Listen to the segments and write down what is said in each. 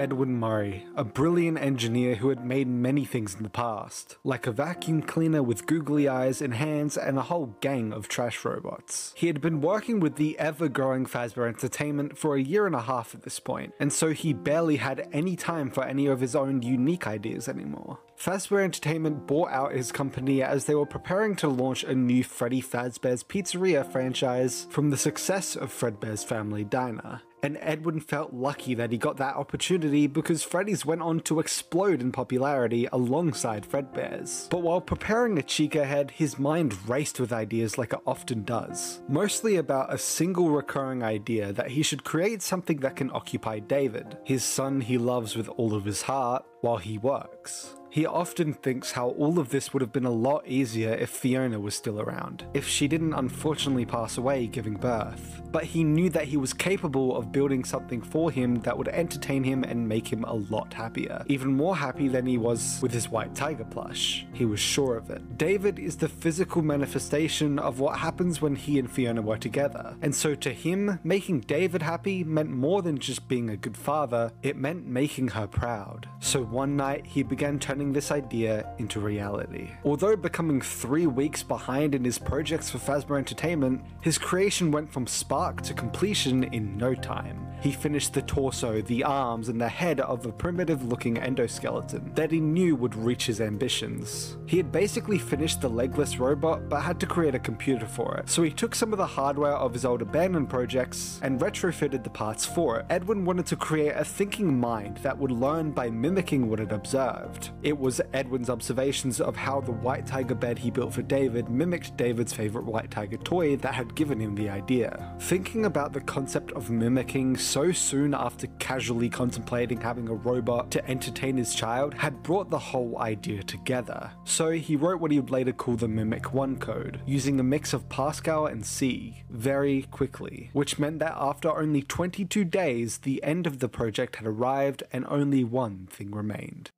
Edwin Murray, a brilliant engineer who had made many things in the past, like a vacuum cleaner with googly eyes and hands and a whole gang of trash robots. He had been working with the ever growing Fazbear Entertainment for a year and a half at this point, and so he barely had any time for any of his own unique ideas anymore. Fazbear Entertainment bought out his company as they were preparing to launch a new Freddy Fazbear's Pizzeria franchise from the success of Fredbear's Family Diner. And Edwin felt lucky that he got that opportunity because Freddy's went on to explode in popularity alongside Fredbear's. But while preparing a Chica head, his mind raced with ideas like it often does. Mostly about a single recurring idea that he should create something that can occupy David, his son he loves with all of his heart, while he works. He often thinks how all of this would have been a lot easier if Fiona was still around, if she didn't unfortunately pass away giving birth. But he knew that he was capable of building something for him that would entertain him and make him a lot happier. Even more happy than he was with his white tiger plush. He was sure of it. David is the physical manifestation of what happens when he and Fiona were together. And so to him, making David happy meant more than just being a good father, it meant making her proud. So one night he began turning this idea into reality. Although becoming three weeks behind in his projects for Fazbear Entertainment, his creation went from spark to completion in no time. He finished the torso, the arms, and the head of a primitive looking endoskeleton that he knew would reach his ambitions. He had basically finished the legless robot but had to create a computer for it, so he took some of the hardware of his old abandoned projects and retrofitted the parts for it. Edwin wanted to create a thinking mind that would learn by mimicking what it observed. Was Edwin's observations of how the white tiger bed he built for David mimicked David's favorite white tiger toy that had given him the idea. Thinking about the concept of mimicking so soon after casually contemplating having a robot to entertain his child had brought the whole idea together. So he wrote what he would later call the Mimic 1 code, using a mix of Pascal and C, very quickly, which meant that after only 22 days, the end of the project had arrived and only one thing remained.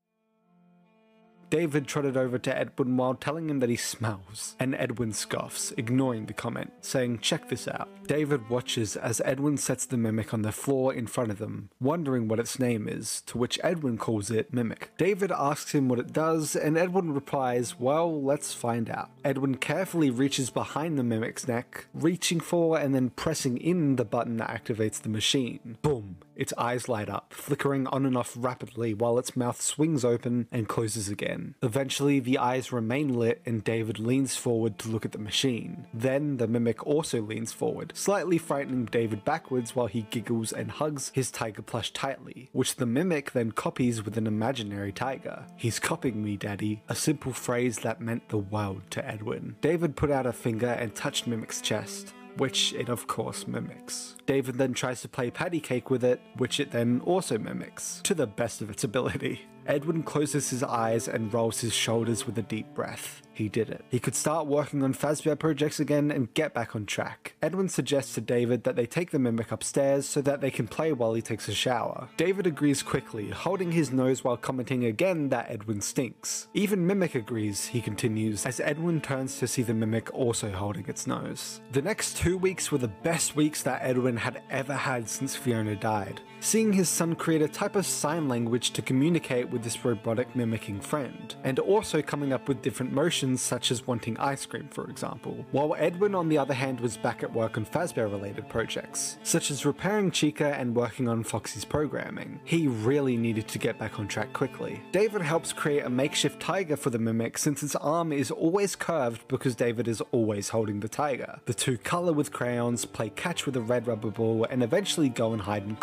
David trotted over to Edwin while telling him that he smells, and Edwin scoffs, ignoring the comment, saying, Check this out. David watches as Edwin sets the mimic on the floor in front of them, wondering what its name is, to which Edwin calls it Mimic. David asks him what it does, and Edwin replies, Well, let's find out. Edwin carefully reaches behind the mimic's neck, reaching for and then pressing in the button that activates the machine. Boom! Its eyes light up, flickering on and off rapidly while its mouth swings open and closes again. Eventually, the eyes remain lit and David leans forward to look at the machine. Then, the mimic also leans forward, slightly frightening David backwards while he giggles and hugs his tiger plush tightly, which the mimic then copies with an imaginary tiger. He's copying me, daddy, a simple phrase that meant the world to Edwin. David put out a finger and touched Mimic's chest which it of course mimics. David then tries to play patty cake with it, which it then also mimics, to the best of its ability. Edwin closes his eyes and rolls his shoulders with a deep breath. He did it. He could start working on Fazbear projects again and get back on track. Edwin suggests to David that they take the mimic upstairs so that they can play while he takes a shower. David agrees quickly, holding his nose while commenting again that Edwin stinks. Even Mimic agrees, he continues, as Edwin turns to see the Mimic also holding its nose. The next two weeks were the best weeks that Edwin had ever had since Fiona died. Seeing his son create a type of sign language to communicate with this robotic mimicking friend, and also coming up with different motions such as wanting ice cream, for example. While Edwin, on the other hand, was back at work on Fazbear related projects, such as repairing Chica and working on Foxy's programming. He really needed to get back on track quickly. David helps create a makeshift tiger for the mimic since its arm is always curved because David is always holding the tiger. The two color with crayons, play catch with a red rubber ball, and eventually go and hide in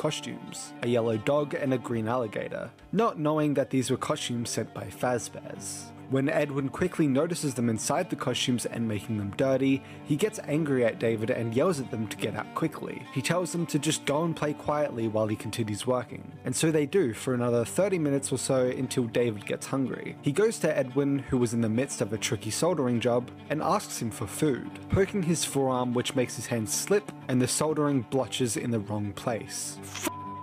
costumes a yellow dog and a green alligator, not knowing that these were costumes sent by Fazbears. When Edwin quickly notices them inside the costumes and making them dirty, he gets angry at David and yells at them to get out quickly. He tells them to just go and play quietly while he continues working. And so they do for another 30 minutes or so until David gets hungry. He goes to Edwin, who was in the midst of a tricky soldering job, and asks him for food, poking his forearm which makes his hand slip and the soldering blotches in the wrong place.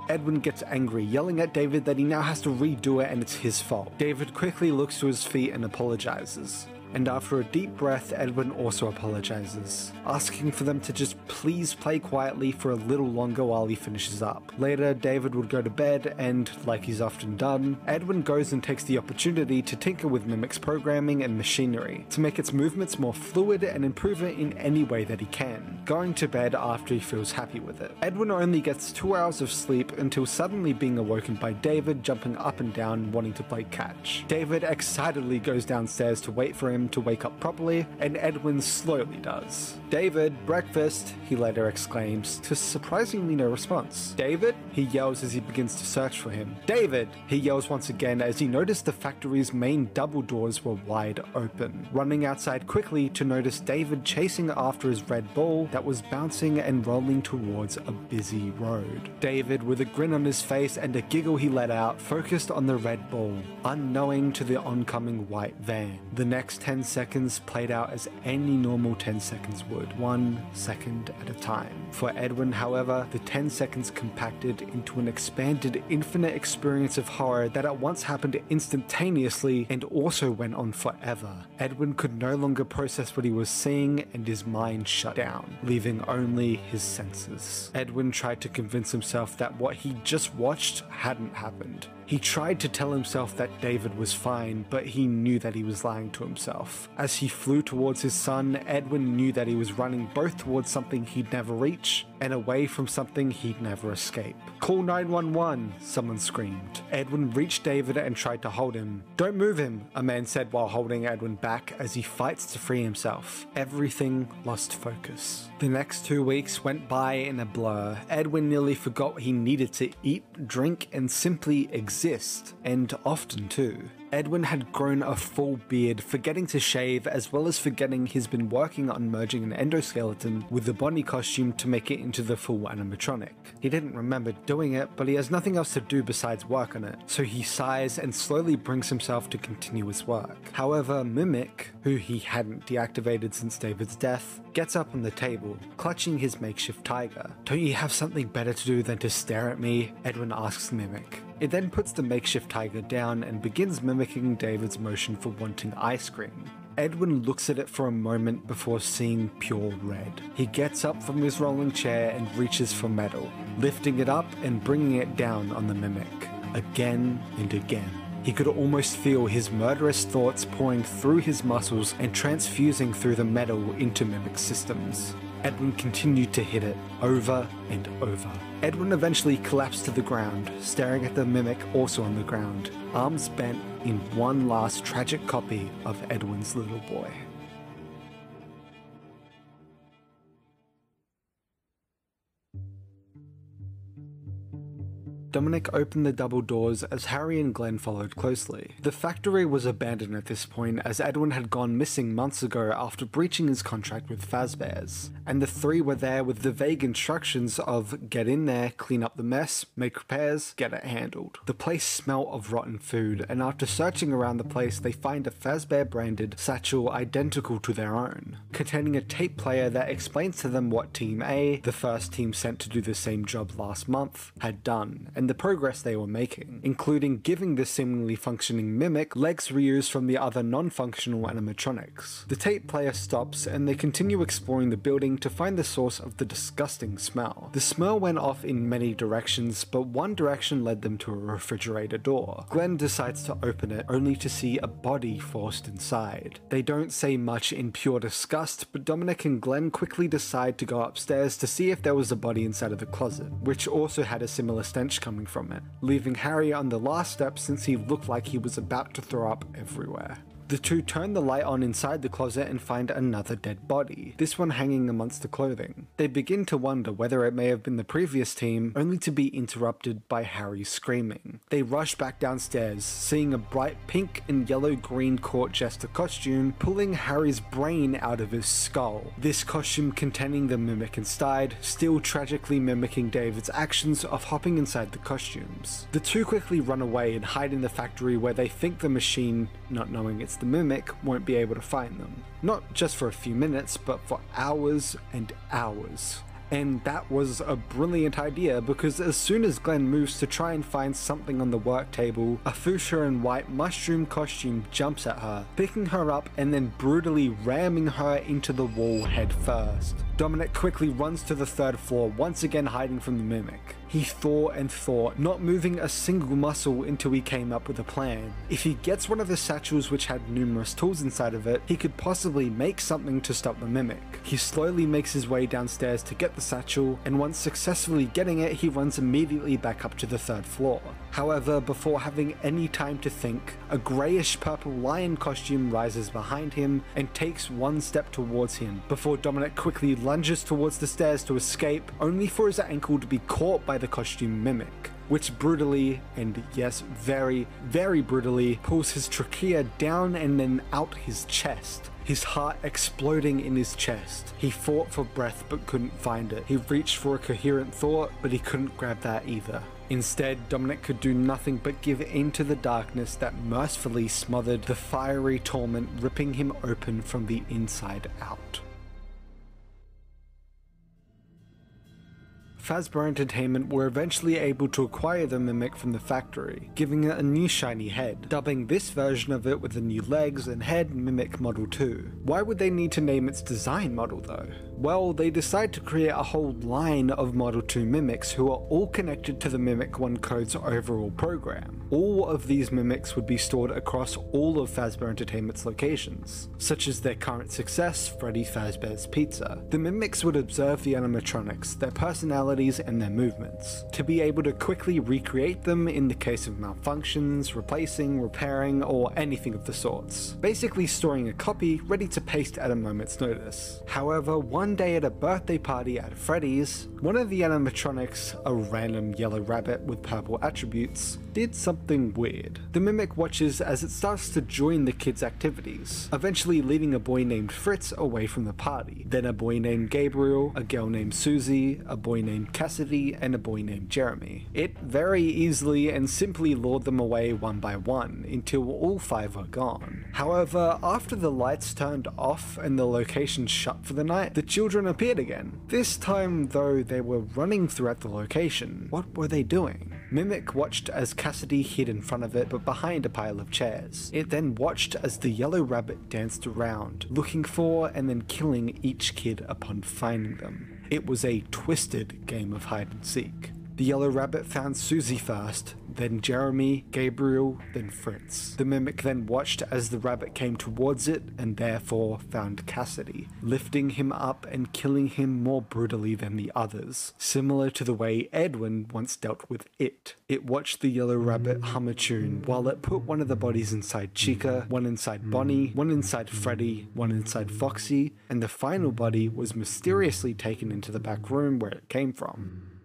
Edwin gets angry, yelling at David that he now has to redo it and it's his fault. David quickly looks to his feet and apologizes. And after a deep breath, Edwin also apologizes, asking for them to just please play quietly for a little longer while he finishes up. Later, David would go to bed, and like he's often done, Edwin goes and takes the opportunity to tinker with Mimic's programming and machinery to make its movements more fluid and improve it in any way that he can, going to bed after he feels happy with it. Edwin only gets two hours of sleep until suddenly being awoken by David jumping up and down wanting to play catch. David excitedly goes downstairs to wait for him to wake up properly, and Edwin slowly does. David, breakfast, he later exclaims, to surprisingly no response. David, he yells as he begins to search for him. David, he yells once again as he noticed the factory's main double doors were wide open. Running outside quickly to notice David chasing after his red ball that was bouncing and rolling towards a busy road. David, with a grin on his face and a giggle he let out, focused on the red ball, unknowing to the oncoming white van. The next 10 seconds played out as any normal 10 seconds would, one second at a time. For Edwin, however, the 10 seconds compacted into an expanded, infinite experience of horror that at once happened instantaneously and also went on forever. Edwin could no longer process what he was seeing and his mind shut down, leaving only his senses. Edwin tried to convince himself that what he just watched hadn't happened. He tried to tell himself that David was fine, but he knew that he was lying to himself. As he flew towards his son, Edwin knew that he was running both towards something he'd never reach and away from something he'd never escape. Call 911, someone screamed. Edwin reached David and tried to hold him. Don't move him, a man said while holding Edwin back as he fights to free himself. Everything lost focus. The next two weeks went by in a blur. Edwin nearly forgot he needed to eat, drink, and simply exist, and often too. Edwin had grown a full beard, forgetting to shave, as well as forgetting he's been working on merging an endoskeleton with the body costume to make it into the full animatronic. He didn't remember doing it, but he has nothing else to do besides work on it, so he sighs and slowly brings himself to continue his work. However, Mimic, who he hadn't deactivated since David's death, gets up on the table, clutching his makeshift tiger. Don't you have something better to do than to stare at me? Edwin asks Mimic. It then puts the makeshift tiger down and begins mimicking David's motion for wanting ice cream. Edwin looks at it for a moment before seeing pure red. He gets up from his rolling chair and reaches for metal, lifting it up and bringing it down on the mimic, again and again. He could almost feel his murderous thoughts pouring through his muscles and transfusing through the metal into Mimic systems. Edwin continued to hit it over and over. Edwin eventually collapsed to the ground, staring at the mimic also on the ground, arms bent in one last tragic copy of Edwin's little boy. Dominic opened the double doors as Harry and Glenn followed closely. The factory was abandoned at this point as Edwin had gone missing months ago after breaching his contract with Fazbear's, and the three were there with the vague instructions of get in there, clean up the mess, make repairs, get it handled. The place smelt of rotten food, and after searching around the place, they find a Fazbear branded satchel identical to their own, containing a tape player that explains to them what Team A, the first team sent to do the same job last month, had done, and the progress they were making, including giving the seemingly functioning mimic legs reused from the other non-functional animatronics. The tape player stops and they continue exploring the building to find the source of the disgusting smell. The smell went off in many directions, but one direction led them to a refrigerator door. Glenn decides to open it only to see a body forced inside. They don't say much in pure disgust, but Dominic and Glenn quickly decide to go upstairs to see if there was a body inside of the closet, which also had a similar stench coming from it, leaving Harry on the last step since he looked like he was about to throw up everywhere. The two turn the light on inside the closet and find another dead body, this one hanging amongst the clothing. They begin to wonder whether it may have been the previous team, only to be interrupted by Harry screaming. They rush back downstairs, seeing a bright pink and yellow green court jester costume pulling Harry's brain out of his skull. This costume containing the mimic inside, still tragically mimicking David's actions of hopping inside the costumes. The two quickly run away and hide in the factory where they think the machine, not knowing it's the mimic won't be able to find them. Not just for a few minutes, but for hours and hours. And that was a brilliant idea because as soon as Glenn moves to try and find something on the work table, a fuchsia in white mushroom costume jumps at her, picking her up and then brutally ramming her into the wall head first. Dominic quickly runs to the third floor, once again hiding from the mimic. He thought and thought, not moving a single muscle until he came up with a plan. If he gets one of the satchels which had numerous tools inside of it, he could possibly make something to stop the mimic. He slowly makes his way downstairs to get the satchel, and once successfully getting it, he runs immediately back up to the third floor. However, before having any time to think, a greyish purple lion costume rises behind him and takes one step towards him, before Dominic quickly lunges towards the stairs to escape, only for his ankle to be caught by the costume mimic which brutally, and yes, very, very brutally, pulls his trachea down and then out his chest. His heart exploding in his chest. He fought for breath but couldn't find it. He reached for a coherent thought, but he couldn't grab that either. Instead, Dominic could do nothing but give in to the darkness that mercifully smothered the fiery torment ripping him open from the inside out. Fazbear Entertainment were eventually able to acquire the Mimic from the factory, giving it a new shiny head, dubbing this version of it with the new legs and head Mimic Model 2. Why would they need to name its design model though? Well, they decide to create a whole line of Model 2 mimics who are all connected to the Mimic 1 code's overall program. All of these mimics would be stored across all of Fazbear Entertainment's locations, such as their current success, Freddy Fazbear's Pizza. The mimics would observe the animatronics, their personalities, and their movements, to be able to quickly recreate them in the case of malfunctions, replacing, repairing, or anything of the sorts. Basically storing a copy ready to paste at a moment's notice. However, one day at a birthday party at Freddy's, one of the animatronics, a random yellow rabbit with purple attributes, did something weird. The mimic watches as it starts to join the kids' activities, eventually leading a boy named Fritz away from the party, then a boy named Gabriel, a girl named Susie, a boy named Cassidy, and a boy named Jeremy. It very easily and simply lured them away one by one until all five were gone. However, after the lights turned off and the location shut for the night, the children appeared again. This time, though, they were running throughout the location. What were they doing? Mimic watched as Cassidy hid in front of it but behind a pile of chairs. It then watched as the yellow rabbit danced around, looking for and then killing each kid upon finding them. It was a twisted game of hide and seek. The yellow rabbit found Susie first, then Jeremy, Gabriel, then Fritz. The mimic then watched as the rabbit came towards it and therefore found Cassidy, lifting him up and killing him more brutally than the others, similar to the way Edwin once dealt with it. It watched the yellow rabbit hum a tune while it put one of the bodies inside Chica, one inside Bonnie, one inside Freddy, one inside Foxy, and the final body was mysteriously taken into the back room where it came from.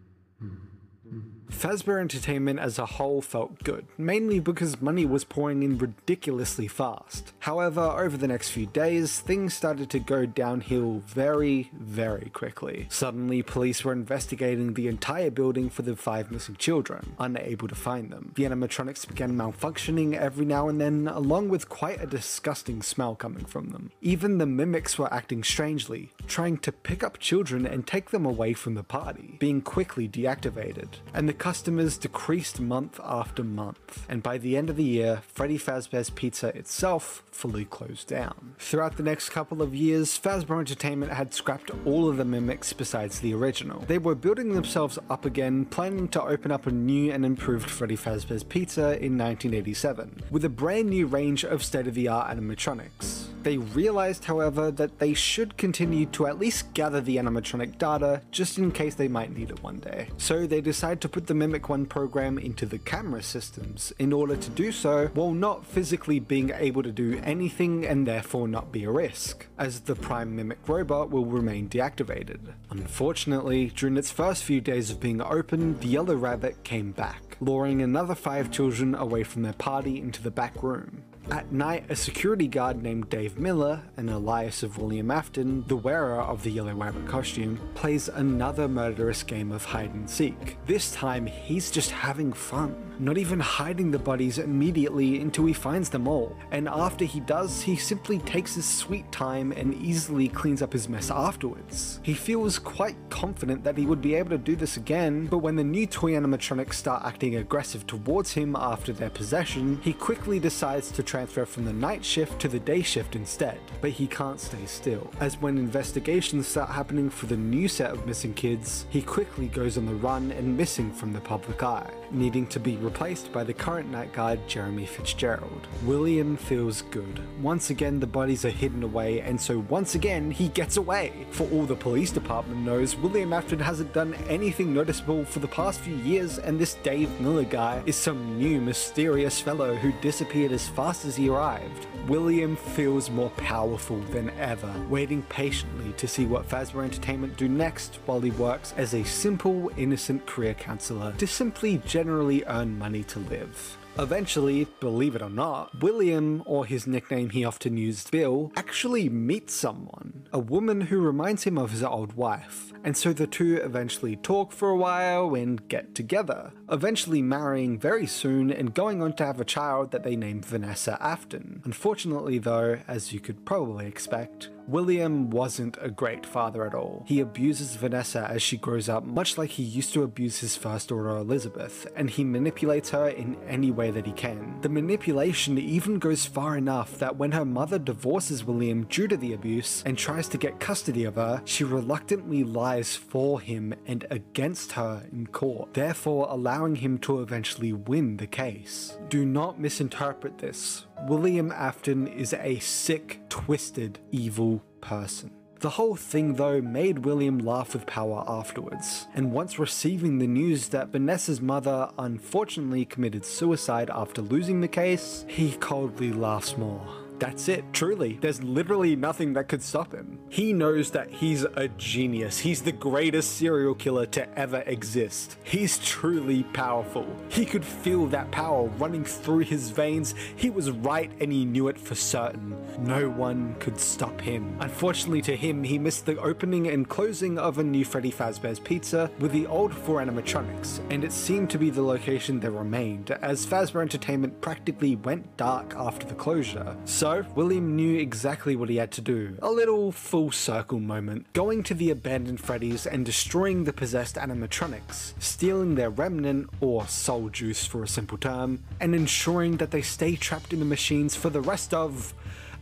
Fazbear Entertainment as a whole felt good, mainly because money was pouring in ridiculously fast. However, over the next few days, things started to go downhill very, very quickly. Suddenly, police were investigating the entire building for the five missing children, unable to find them. The animatronics began malfunctioning every now and then, along with quite a disgusting smell coming from them. Even the mimics were acting strangely, trying to pick up children and take them away from the party, being quickly deactivated. And the customers decreased month after month, and by the end of the year, Freddy Fazbear's Pizza itself fully closed down. Throughout the next couple of years, Fazbear Entertainment had scrapped all of the mimics besides the original. They were building themselves up again, planning to open up a new and improved Freddy Fazbear's Pizza in 1987, with a brand new range of state-of-the-art animatronics. They realized, however, that they should continue to at least gather the animatronic data just in case they might need it one day. So they decide to put the Mimic One program into the camera systems in order to do so while not physically being able to do anything and therefore not be a risk, as the Prime Mimic robot will remain deactivated. Unfortunately, during its first few days of being open, the Yellow Rabbit came back, luring another five children away from their party into the back room. At night, a security guard named Dave Miller, an alias of William Afton, the wearer of the Yellow Rabbit costume, plays another murderous game of hide and seek. This time, he's just having fun, not even hiding the bodies immediately until he finds them all. And after he does, he simply takes his sweet time and easily cleans up his mess afterwards. He feels quite confident that he would be able to do this again, but when the new toy animatronics start acting aggressive towards him after their possession, he quickly decides to transfer from the night shift to the day shift instead. But he can't stay still, as when investigations start happening for the new set of missing kids, he quickly goes on the run and missing from the public eye, needing to be replaced by the current night guard Jeremy Fitzgerald. William feels good. Once again, the bodies are hidden away, and so once again, he gets away. For all the police department knows, William Afton hasn't done anything noticeable for the past few years, and this Dave Miller guy is some new mysterious fellow who disappeared as fast as he arrived. William feels more powerful than ever, waiting patiently to see what Fazbear Entertainment do next while he works as a simple, innocent career counselor to simply generally earn money to live. Eventually, believe it or not, William, or his nickname he often used, Bill, actually meets someone, a woman who reminds him of his old wife, and so the two eventually talk for a while and get together, eventually marrying very soon and going on to have a child that they named Vanessa Afton. Unfortunately, though, as you could probably expect, William wasn't a great father at all. He abuses Vanessa as she grows up, much like he used to abuse his first daughter Elizabeth, and he manipulates her in any way that he can. The manipulation even goes far enough that when her mother divorces William due to the abuse and tries to get custody of her, she reluctantly lies for him and against her in court, therefore allowing him to eventually win the case. Do not misinterpret this. William Afton is a sick, twisted, evil person. The whole thing, though, made William laugh with power afterwards, and once receiving the news that Vanessa's mother unfortunately committed suicide after losing the case, he coldly laughs more. That's it, truly. There's literally nothing that could stop him. He knows that he's a genius. He's the greatest serial killer to ever exist. He's truly powerful. He could feel that power running through his veins. He was right and he knew it for certain. No one could stop him. Unfortunately to him, he missed the opening and closing of a new Freddy Fazbear's Pizza with the old four animatronics, and it seemed to be the location that remained, as Fazbear Entertainment practically went dark after the closure. So William knew exactly what he had to do. A little full circle moment. Going to the abandoned Freddy's and destroying the possessed animatronics, stealing their remnant, or soul juice for a simple term, and ensuring that they stay trapped in the machines for the rest of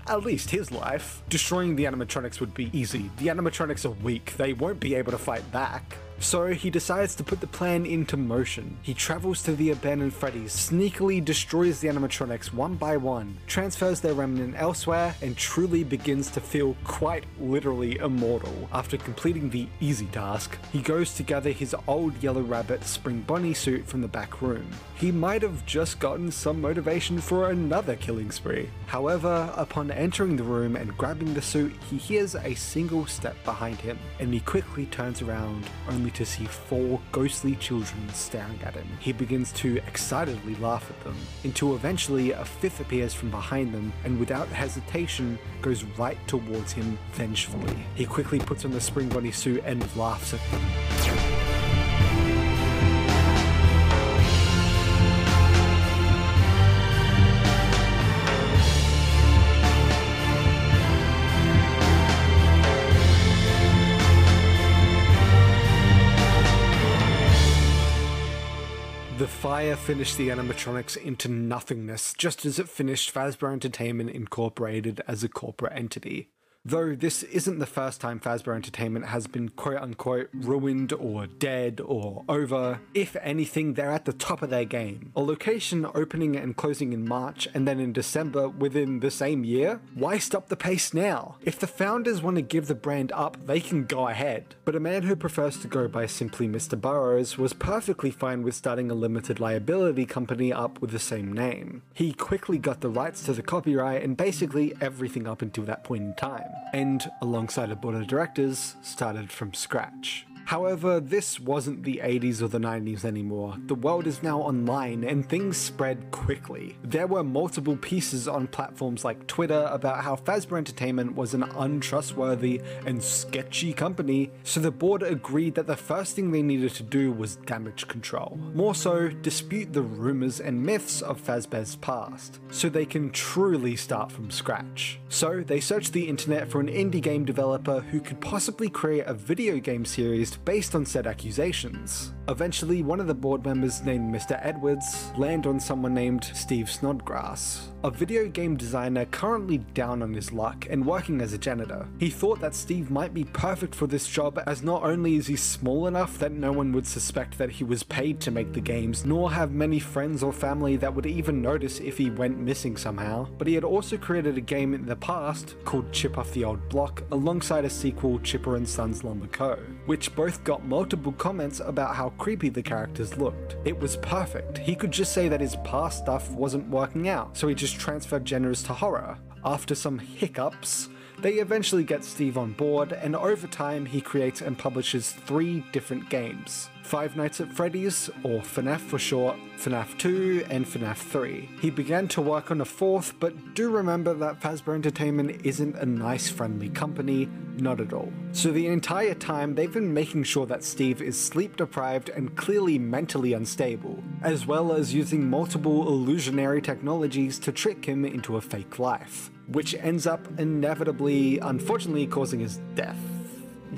at least his life. Destroying the animatronics would be easy. The animatronics are weak, they won't be able to fight back. So he decides to put the plan into motion. He travels to the abandoned Freddy's, sneakily destroys the animatronics one by one, transfers their remnant elsewhere, and truly begins to feel quite literally immortal. After completing the easy task, he goes to gather his old Yellow Rabbit Spring Bonnie suit from the back room. He might have just gotten some motivation for another killing spree. However, upon entering the room and grabbing the suit, he hears a single step behind him, and he quickly turns around, only to see four ghostly children staring at him. He begins to excitedly laugh at them, until eventually a fifth appears from behind them and without hesitation goes right towards him vengefully. He quickly puts on the Spring Bonnie suit and laughs at them. Finished the animatronics into nothingness, just as it finished Fazbear Entertainment Incorporated as a corporate entity. Though this isn't the first time Fazbear Entertainment has been quote unquote ruined or dead or over. If anything, they're at the top of their game. A location opening and closing in March and then in December within the same year? Why stop the pace now? If the founders want to give the brand up, they can go ahead. But a man who prefers to go by simply Mr. Burrows was perfectly fine with starting a limited liability company up with the same name. He quickly got the rights to the copyright and basically everything up until that point in time and alongside a board of directors, started from scratch. However, this wasn't the 80s or the 90s anymore. The world is now online and things spread quickly. There were multiple pieces on platforms like Twitter about how Fazbear Entertainment was an untrustworthy and sketchy company, so the board agreed that the first thing they needed to do was damage control. More so, dispute the rumors and myths of Fazbear's past, so they can truly start from scratch. So they searched the internet for an indie game developer who could possibly create a video game series based on said accusations. Eventually, one of the board members named Mr. Edwards land on someone named Steve Snodgrass, a video game designer currently down on his luck and working as a janitor. He thought that Steve might be perfect for this job as not only is he small enough that no one would suspect that he was paid to make the games, nor have many friends or family that would even notice if he went missing somehow, but he had also created a game in the past called Chip Off the Old Block alongside a sequel Chipper and Sons Lumber Co., which both got multiple comments about how creepy the characters looked. It was perfect. He could just say that his past stuff wasn't working out, so he just transferred genres to horror. After some hiccups, they eventually get Steve on board, and over time, he creates and publishes three different games Five Nights at Freddy's, or FNAF for short, FNAF 2, and FNAF 3. He began to work on a fourth, but do remember that Fazbear Entertainment isn't a nice, friendly company, not at all. So the entire time, they've been making sure that Steve is sleep deprived and clearly mentally unstable, as well as using multiple illusionary technologies to trick him into a fake life, which ends up inevitably, unfortunately, causing his death.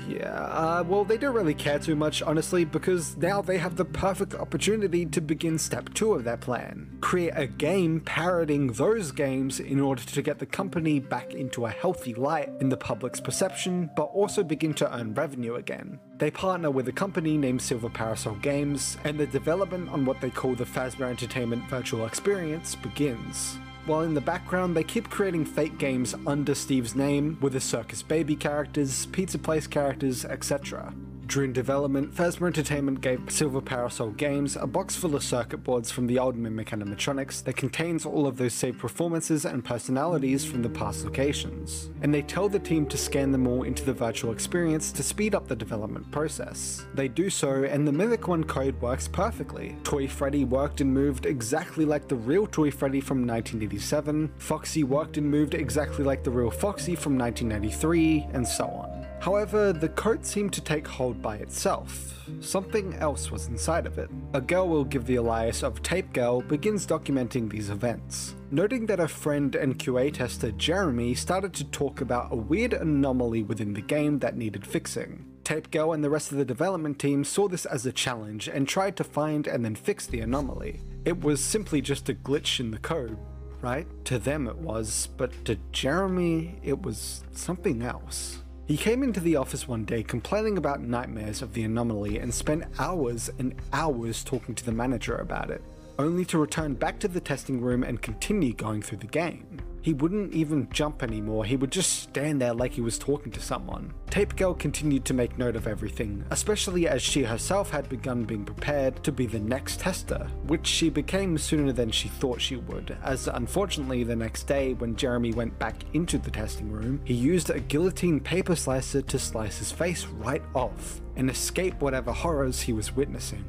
Yeah, uh, well, they don't really care too much, honestly, because now they have the perfect opportunity to begin step two of their plan. Create a game parodying those games in order to get the company back into a healthy light in the public's perception, but also begin to earn revenue again. They partner with a company named Silver Parasol Games, and the development on what they call the Fazbear Entertainment Virtual Experience begins while in the background they keep creating fake games under Steve's name with the Circus Baby characters, Pizza Place characters, etc. During development, Fazbear Entertainment gave Silver Parasol Games a box full of circuit boards from the old Mimic animatronics that contains all of those saved performances and personalities from the past locations. And they tell the team to scan them all into the virtual experience to speed up the development process. They do so, and the Mimic 1 code works perfectly. Toy Freddy worked and moved exactly like the real Toy Freddy from 1987, Foxy worked and moved exactly like the real Foxy from 1993, and so on. However, the code seemed to take hold by itself. Something else was inside of it. A girl we'll give the alias of Tape Girl begins documenting these events, noting that a friend and QA tester Jeremy started to talk about a weird anomaly within the game that needed fixing. Tape Girl and the rest of the development team saw this as a challenge and tried to find and then fix the anomaly. It was simply just a glitch in the code, right? To them it was, but to Jeremy, it was something else. He came into the office one day complaining about nightmares of the anomaly and spent hours and hours talking to the manager about it, only to return back to the testing room and continue going through the game. He wouldn't even jump anymore, he would just stand there like he was talking to someone. Tape Girl continued to make note of everything, especially as she herself had begun being prepared to be the next tester, which she became sooner than she thought she would, as unfortunately the next day when Jeremy went back into the testing room, he used a guillotine paper slicer to slice his face right off and escape whatever horrors he was witnessing.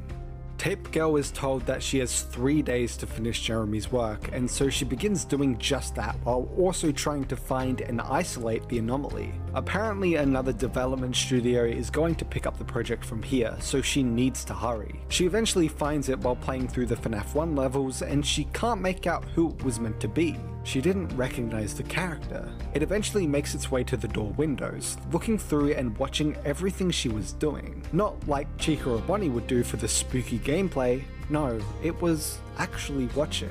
Tape Girl is told that she has three days to finish Jeremy's work, and so she begins doing just that while also trying to find and isolate the anomaly. Apparently, another development studio is going to pick up the project from here, so she needs to hurry. She eventually finds it while playing through the FNAF 1 levels, and she can't make out who it was meant to be. She didn't recognize the character. It eventually makes its way to the door windows, looking through and watching everything she was doing. Not like Chica or Bonnie would do for the spooky gameplay, no, it was actually watching.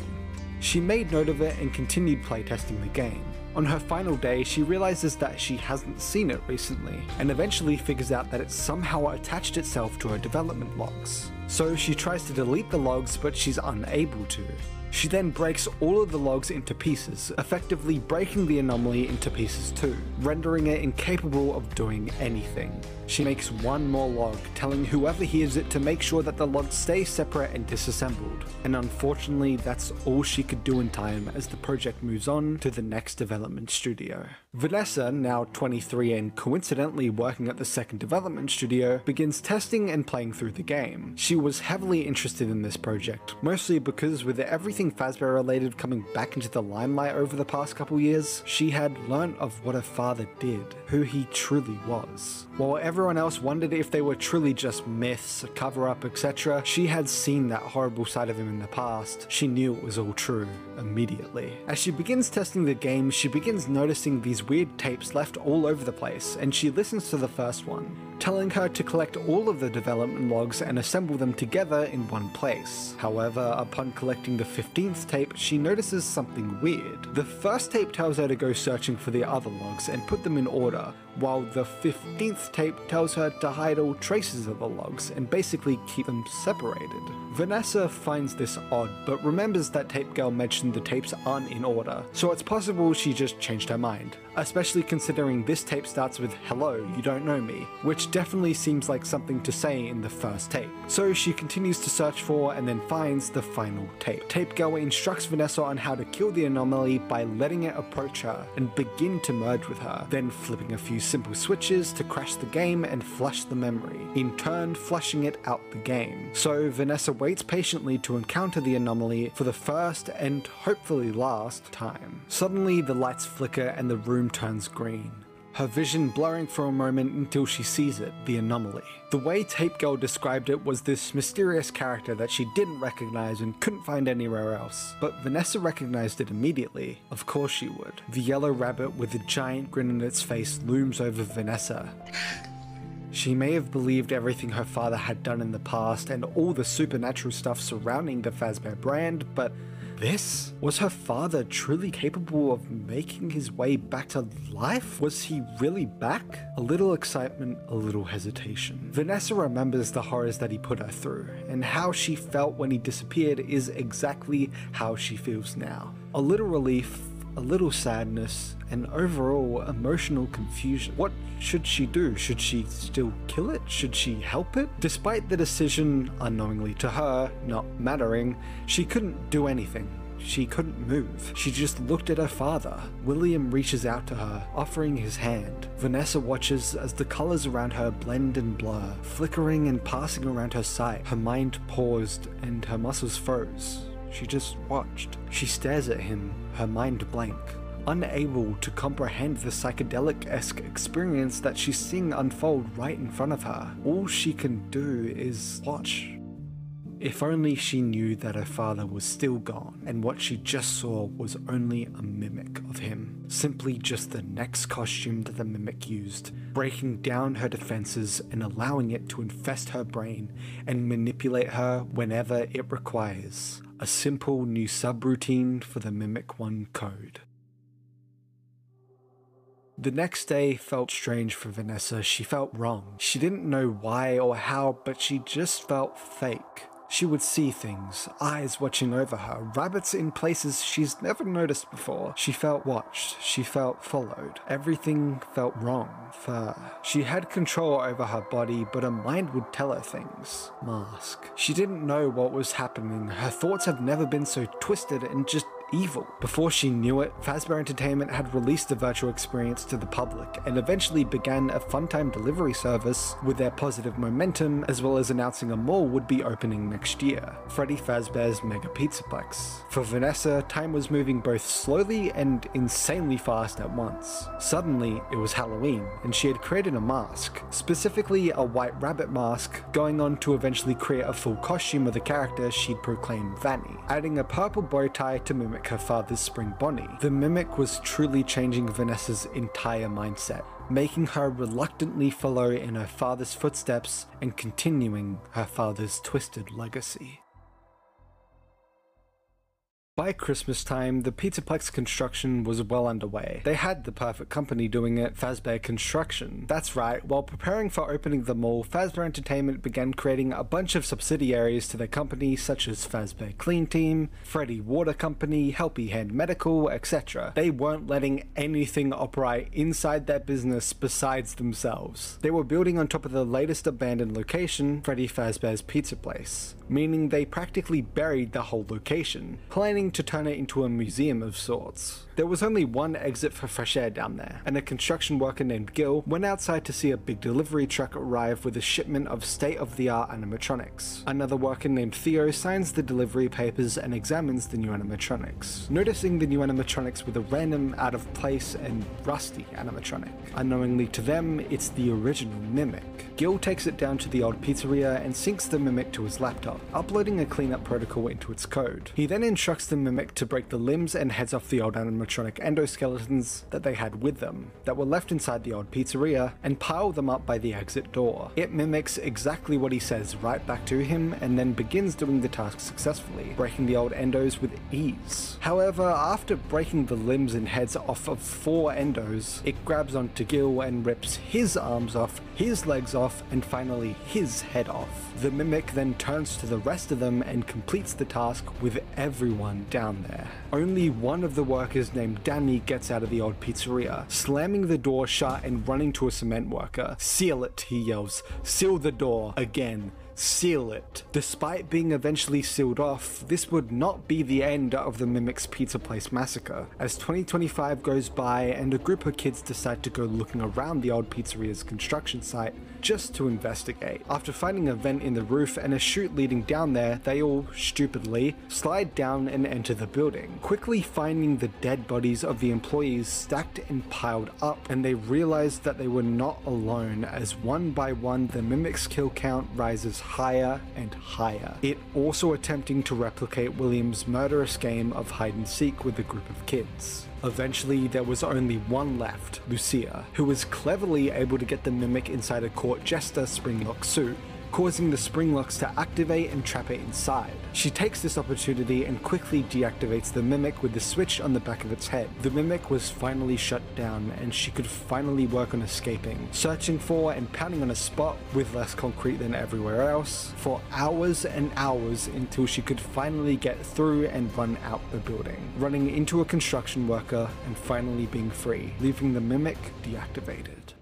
She made note of it and continued playtesting the game. On her final day, she realizes that she hasn't seen it recently, and eventually figures out that it somehow attached itself to her development logs. So she tries to delete the logs, but she's unable to. She then breaks all of the logs into pieces, effectively breaking the anomaly into pieces too, rendering it incapable of doing anything. She makes one more log, telling whoever hears it to make sure that the logs stay separate and disassembled. And unfortunately, that's all she could do in time as the project moves on to the next development studio. Vanessa, now 23 and coincidentally working at the second development studio, begins testing and playing through the game. She was heavily interested in this project, mostly because with everything Fazbear related coming back into the limelight over the past couple years, she had learnt of what her father did, who he truly was. While everyone else wondered if they were truly just myths, a cover up, etc., she had seen that horrible side of him in the past. She knew it was all true immediately. As she begins testing the game, she begins noticing these weird tapes left all over the place, and she listens to the first one, telling her to collect all of the development logs and assemble them together in one place. However, upon collecting the 15th tape, she notices something weird. The first tape tells her to go searching for the other logs and put them in order, while the 15th tape tells her to hide all traces of the logs and basically keep them separated. Vanessa finds this odd, but remembers that Tape Girl mentioned the tapes aren't in order, so it's possible she just changed her mind, especially considering this tape starts with Hello, you don't know me, which definitely seems like something to say in the first tape. So she continues to search for and then finds the final tape. Tape Girl instructs Vanessa on how to kill the anomaly by letting it approach her and begin to merge with her, then flipping a few simple switches to crash the game and flush the memory, in turn flushing it out the game. So Vanessa waits patiently to encounter the anomaly for the first and hopefully last time. Suddenly the lights flicker and the room turns green her vision blurring for a moment until she sees it, the anomaly. The way Tape Girl described it was this mysterious character that she didn't recognize and couldn't find anywhere else. But Vanessa recognized it immediately. Of course she would. The yellow rabbit with a giant grin on its face looms over Vanessa. She may have believed everything her father had done in the past and all the supernatural stuff surrounding the Fazbear brand, but this? Was her father truly capable of making his way back to life? Was he really back? A little excitement, a little hesitation. Vanessa remembers the horrors that he put her through, and how she felt when he disappeared is exactly how she feels now. A little relief, a little sadness, and overall emotional confusion. What should she do? Should she still kill it? Should she help it? Despite the decision, unknowingly to her, not mattering, she couldn't do anything. She couldn't move. She just looked at her father. William reaches out to her, offering his hand. Vanessa watches as the colors around her blend and blur, flickering and passing around her sight. Her mind paused and her muscles froze. She just watched. She stares at him, her mind blank unable to comprehend the psychedelic esque experience that she's seeing unfold right in front of her. All she can do is watch. If only she knew that her father was still gone and what she just saw was only a mimic of him. Simply just the next costume that the mimic used, breaking down her defenses and allowing it to infest her brain and manipulate her whenever it requires. A simple new subroutine for the Mimic 1 code. The next day felt strange for Vanessa. She felt wrong. She didn't know why or how, but she just felt fake. She would see things, eyes watching over her, rabbits in places she's never noticed before. She felt watched, she felt followed. Everything felt wrong for her. She had control over her body, but her mind would tell her things. Mask. She didn't know what was happening. Her thoughts have never been so twisted and just evil. Before she knew it, Fazbear Entertainment had released the virtual experience to the public and eventually began a fun-time delivery service with their positive momentum, as well as announcing a mall would be opening next year, Freddy Fazbear's Mega Pizzaplex. For Vanessa, time was moving both slowly and insanely fast at once. Suddenly, it was Halloween, and she had created a mask, specifically a white rabbit mask, going on to eventually create a full costume of the character she'd proclaimed Vanny, adding a purple bow tie to mimic her father's spring bonnie. The mimic was truly changing Vanessa's entire mindset, making her reluctantly follow in her father's footsteps and continuing her father's twisted legacy. By Christmas time, the Pizzaplex construction was well underway. They had the perfect company doing it, Fazbear Construction. That's right, while preparing for opening the mall, Fazbear Entertainment began creating a bunch of subsidiaries to their company such as Fazbear Clean Team, Freddy Water Company, Helpy Hand Medical, etc. They weren't letting anything operate inside their business besides themselves. They were building on top of the latest abandoned location, Freddy Fazbear's Pizza Place, meaning they practically buried the whole location, planning to turn it into a museum of sorts. There was only one exit for fresh air down there, and a construction worker named Gil went outside to see a big delivery truck arrive with a shipment of state of the art animatronics. Another worker named Theo signs the delivery papers and examines the new animatronics, noticing the new animatronics with a random, out of place, and rusty animatronic. Unknowingly to them, it's the original Mimic. Gil takes it down to the old pizzeria and syncs the Mimic to his laptop, uploading a cleanup protocol into its code. He then instructs the Mimic to break the limbs and heads off the old animatronic endoskeletons that they had with them, that were left inside the old pizzeria, and pile them up by the exit door. It mimics exactly what he says right back to him and then begins doing the task successfully, breaking the old endos with ease. However, after breaking the limbs and heads off of four endos, it grabs onto Gil and rips his arms off, his legs off, and finally his head off. The mimic then turns to the rest of them and completes the task with everyone down there. Only one of the workers named Danny gets out of the old pizzeria, slamming the door shut and running to a cement worker. Seal it, he yells. Seal the door. Again seal it. Despite being eventually sealed off, this would not be the end of the Mimic's Pizza Place massacre. As 2025 goes by and a group of kids decide to go looking around the old pizzeria's construction site just to investigate. After finding a vent in the roof and a chute leading down there, they all, stupidly, slide down and enter the building, quickly finding the dead bodies of the employees stacked and piled up, and they realize that they were not alone as one by one the Mimic's kill count rises higher and higher. It also attempting to replicate William's murderous game of hide and seek with a group of kids. Eventually, there was only one left, Lucia, who was cleverly able to get the mimic inside a court jester springlock suit, causing the spring locks to activate and trap it inside. She takes this opportunity and quickly deactivates the mimic with the switch on the back of its head. The mimic was finally shut down and she could finally work on escaping, searching for and pounding on a spot with less concrete than everywhere else for hours and hours until she could finally get through and run out the building, running into a construction worker and finally being free, leaving the mimic deactivated.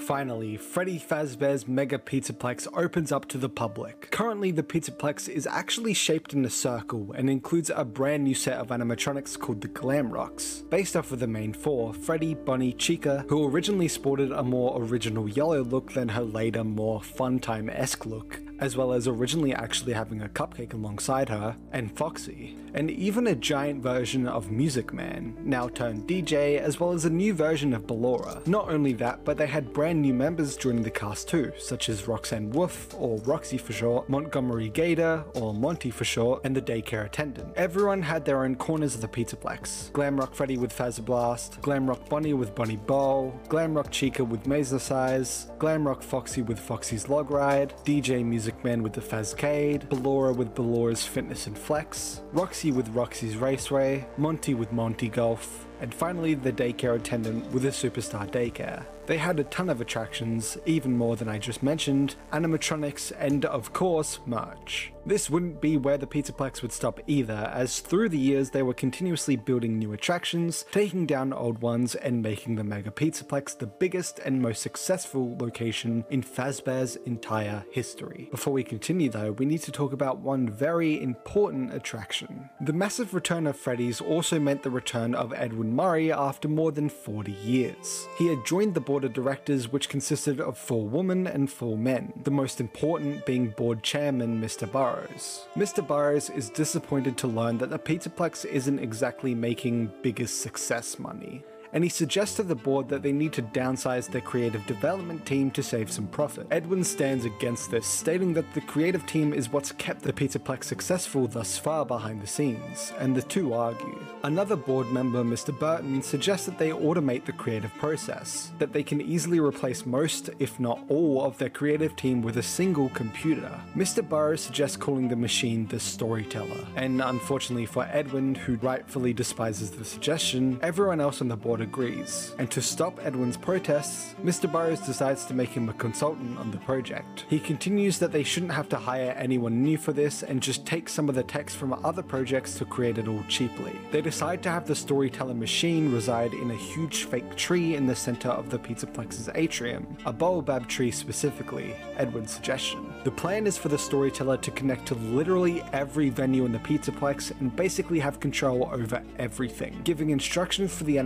Finally, Freddy Fazbear's Mega Pizzaplex opens up to the public. Currently, the Pizzaplex is actually shaped in a circle and includes a brand new set of animatronics called the Glam Rocks. Based off of the main four, Freddy, Bunny, Chica, who originally sported a more original yellow look than her later more fun-time-esque look, as well as originally actually having a cupcake alongside her, and Foxy, and even a giant version of Music Man, now turned DJ, as well as a new version of Ballora. Not only that, but they had brand new members joining the cast too, such as Roxanne Wolf, or Roxy for short, Montgomery Gator, or Monty for short, and the daycare attendant. Everyone had their own corners of the Pizza Pizzaplex. Glamrock Freddy with Fazer Blast, Glamrock Bunny with Bunny Bowl, Glamrock Chica with Size, Glamrock Foxy with Foxy's Log Ride, DJ Music Man with the Fazcade, Ballora with Ballora's Fitness and Flex, Roxy with Roxy's Raceway, Monty with Monty Golf, and finally the daycare attendant with a Superstar Daycare. They had a ton of attractions, even more than I just mentioned, animatronics, and of course, merch. This wouldn't be where the Pizzaplex would stop either, as through the years they were continuously building new attractions, taking down old ones, and making the Mega Pizzaplex the biggest and most successful location in Fazbear's entire history. Before we continue though, we need to talk about one very important attraction. The massive return of Freddy's also meant the return of Edwin Murray after more than 40 years. He had joined the board of directors which consisted of four women and four men, the most important being board chairman Mr. Burrows. Mr. Burrows is disappointed to learn that the Pizzaplex isn't exactly making biggest success money. And he suggests to the board that they need to downsize their creative development team to save some profit. Edwin stands against this, stating that the creative team is what's kept the Pizzaplex successful thus far behind the scenes, and the two argue. Another board member, Mr. Burton, suggests that they automate the creative process, that they can easily replace most, if not all, of their creative team with a single computer. Mr. Burrows suggests calling the machine the storyteller, and unfortunately for Edwin, who rightfully despises the suggestion, everyone else on the board agrees. And to stop Edwin's protests, Mr. Burrows decides to make him a consultant on the project. He continues that they shouldn't have to hire anyone new for this and just take some of the text from other projects to create it all cheaply. They decide to have the storyteller machine reside in a huge fake tree in the center of the Pizzaplex's atrium, a baobab tree specifically, Edwin's suggestion. The plan is for the storyteller to connect to literally every venue in the Pizzaplex and basically have control over everything, giving instructions for the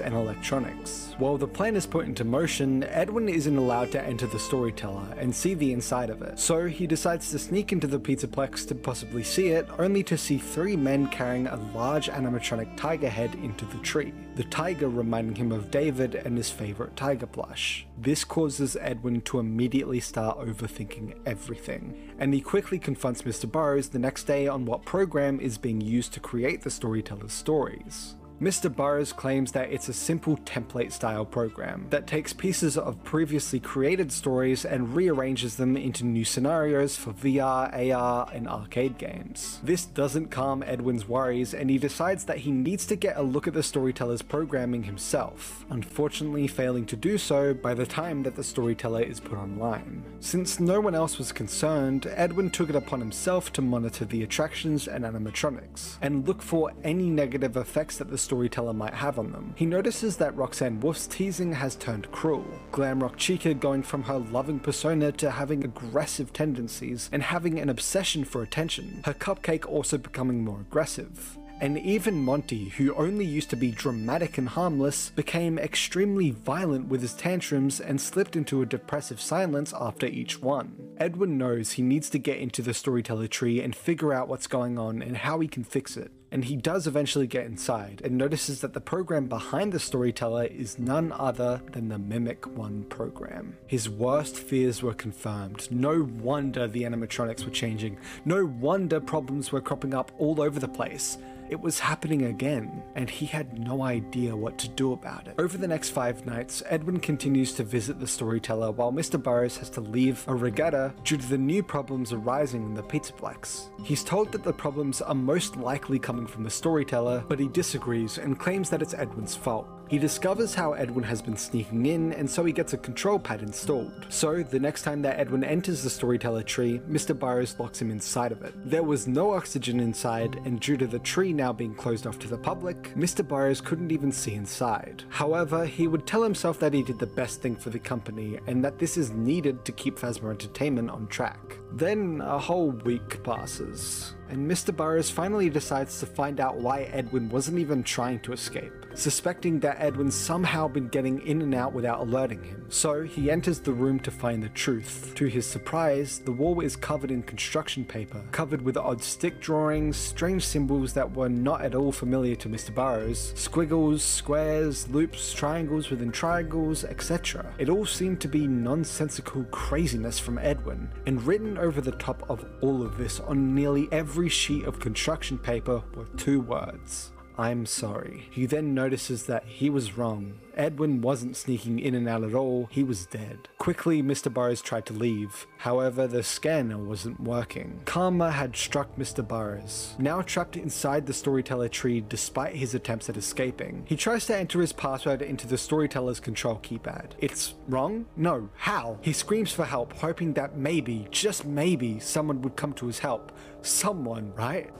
and electronics. While the plan is put into motion, Edwin isn't allowed to enter the storyteller and see the inside of it, so he decides to sneak into the Pizzaplex to possibly see it, only to see three men carrying a large animatronic tiger head into the tree, the tiger reminding him of David and his favourite tiger plush. This causes Edwin to immediately start overthinking everything, and he quickly confronts Mr. Burrows the next day on what program is being used to create the storyteller's stories. Mr. Burrows claims that it's a simple template style program that takes pieces of previously created stories and rearranges them into new scenarios for VR, AR, and arcade games. This doesn't calm Edwin's worries and he decides that he needs to get a look at the storyteller's programming himself, unfortunately failing to do so by the time that the storyteller is put online. Since no one else was concerned, Edwin took it upon himself to monitor the attractions and animatronics, and look for any negative effects that the storyteller might have on them. He notices that Roxanne Wolf's teasing has turned cruel, Glamrock Chica going from her loving persona to having aggressive tendencies and having an obsession for attention, her cupcake also becoming more aggressive. And even Monty, who only used to be dramatic and harmless, became extremely violent with his tantrums and slipped into a depressive silence after each one. Edwin knows he needs to get into the storyteller tree and figure out what's going on and how he can fix it and he does eventually get inside and notices that the program behind the storyteller is none other than the Mimic 1 program. His worst fears were confirmed. No wonder the animatronics were changing. No wonder problems were cropping up all over the place. It was happening again, and he had no idea what to do about it. Over the next five nights, Edwin continues to visit the storyteller while Mr. Burrows has to leave a regatta due to the new problems arising in the Pizzaplex. He's told that the problems are most likely coming from the storyteller, but he disagrees and claims that it's Edwin's fault. He discovers how Edwin has been sneaking in, and so he gets a control pad installed. So, the next time that Edwin enters the storyteller tree, Mr. Burrows locks him inside of it. There was no oxygen inside, and due to the tree now being closed off to the public, Mr. Burrows couldn't even see inside. However, he would tell himself that he did the best thing for the company, and that this is needed to keep Fazbear Entertainment on track. Then a whole week passes, and Mr. Burrows finally decides to find out why Edwin wasn't even trying to escape, suspecting that Edwin's somehow been getting in and out without alerting him. So he enters the room to find the truth. To his surprise, the wall is covered in construction paper, covered with odd stick drawings, strange symbols that were not at all familiar to Mr. Burrows, squiggles, squares, loops, triangles within triangles, etc. It all seemed to be nonsensical craziness from Edwin, and written over the top of all of this on nearly every sheet of construction paper were two words. I'm sorry. He then notices that he was wrong. Edwin wasn't sneaking in and out at all, he was dead. Quickly, Mr. Burrows tried to leave. However, the scanner wasn't working. Karma had struck Mr. Burrows. Now trapped inside the storyteller tree despite his attempts at escaping, he tries to enter his password into the storyteller's control keypad. It's wrong? No. How? He screams for help, hoping that maybe, just maybe, someone would come to his help. Someone, right?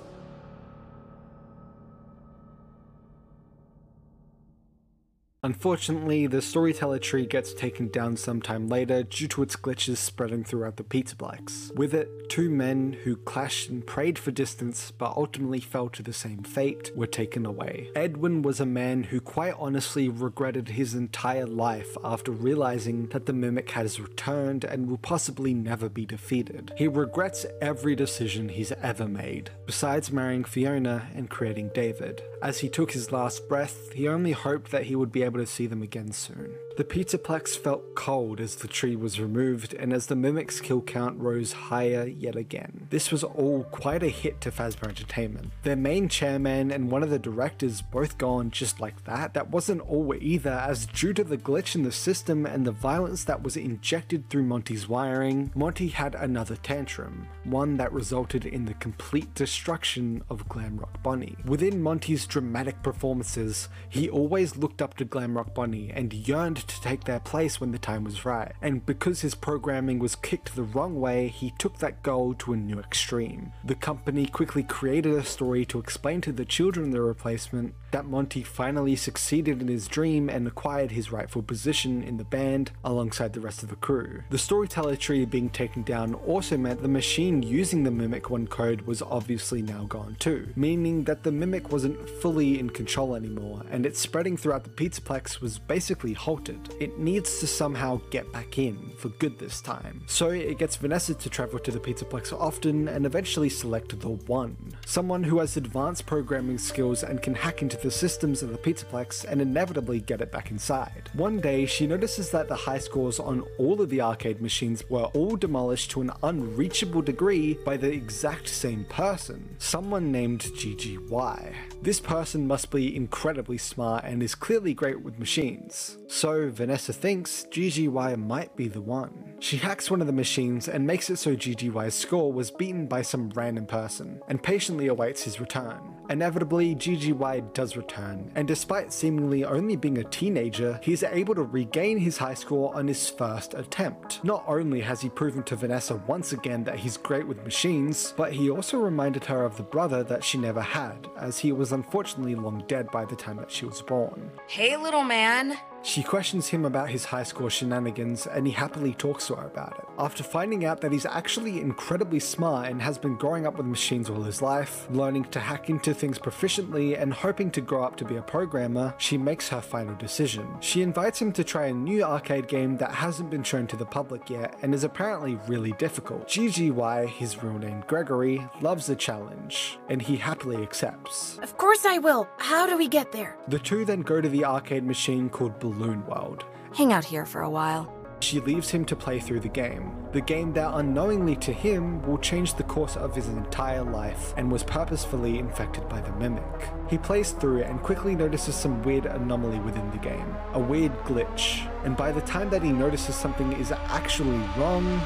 Unfortunately, the storyteller tree gets taken down sometime later due to its glitches spreading throughout the Pizzaplex. With it, two men who clashed and prayed for distance but ultimately fell to the same fate were taken away. Edwin was a man who quite honestly regretted his entire life after realizing that the Mimic has returned and will possibly never be defeated. He regrets every decision he's ever made, besides marrying Fiona and creating David. As he took his last breath, he only hoped that he would be able to see them again soon. The Pizzaplex felt cold as the tree was removed and as the Mimic's kill count rose higher yet again. This was all quite a hit to Fazbear Entertainment. Their main chairman and one of the directors both gone just like that. That wasn't all either, as due to the glitch in the system and the violence that was injected through Monty's wiring, Monty had another tantrum, one that resulted in the complete destruction of Glamrock Bunny. Within Monty's dramatic performances, he always looked up to Glamrock Bunny and yearned to take their place when the time was right. And because his programming was kicked the wrong way, he took that goal to a new extreme. The company quickly created a story to explain to the children the replacement that Monty finally succeeded in his dream and acquired his rightful position in the band alongside the rest of the crew. The storyteller tree being taken down also meant the machine using the Mimic 1 code was obviously now gone too, meaning that the Mimic wasn't fully in control anymore, and its spreading throughout the Pizzaplex was basically halted. It needs to somehow get back in, for good this time. So it gets Vanessa to travel to the Pizzaplex often and eventually select the One, someone who has advanced programming skills and can hack into the systems of the Pizzaplex and inevitably get it back inside. One day, she notices that the high scores on all of the arcade machines were all demolished to an unreachable degree by the exact same person, someone named GGY. This person must be incredibly smart and is clearly great with machines. So Vanessa thinks GGY might be the one. She hacks one of the machines and makes it so GGY's score was beaten by some random person, and patiently awaits his return. Inevitably, Gigi GGY does return, and despite seemingly only being a teenager, he is able to regain his high score on his first attempt. Not only has he proven to Vanessa once again that he's great with machines, but he also reminded her of the brother that she never had, as he was unfortunately long dead by the time that she was born. Hey, little man. She questions him about his high score shenanigans and he happily talks to her about it. After finding out that he's actually incredibly smart and has been growing up with machines all his life, learning to hack into things proficiently and hoping to grow up to be a programmer, she makes her final decision. She invites him to try a new arcade game that hasn't been shown to the public yet and is apparently really difficult. GGY, his real name Gregory, loves the challenge and he happily accepts. Of course I will. How do we get there? The two then go to the arcade machine called Balloon World. Hang out here for a while. She leaves him to play through the game, the game that unknowingly to him will change the course of his entire life and was purposefully infected by the Mimic. He plays through it and quickly notices some weird anomaly within the game, a weird glitch, and by the time that he notices something is actually wrong,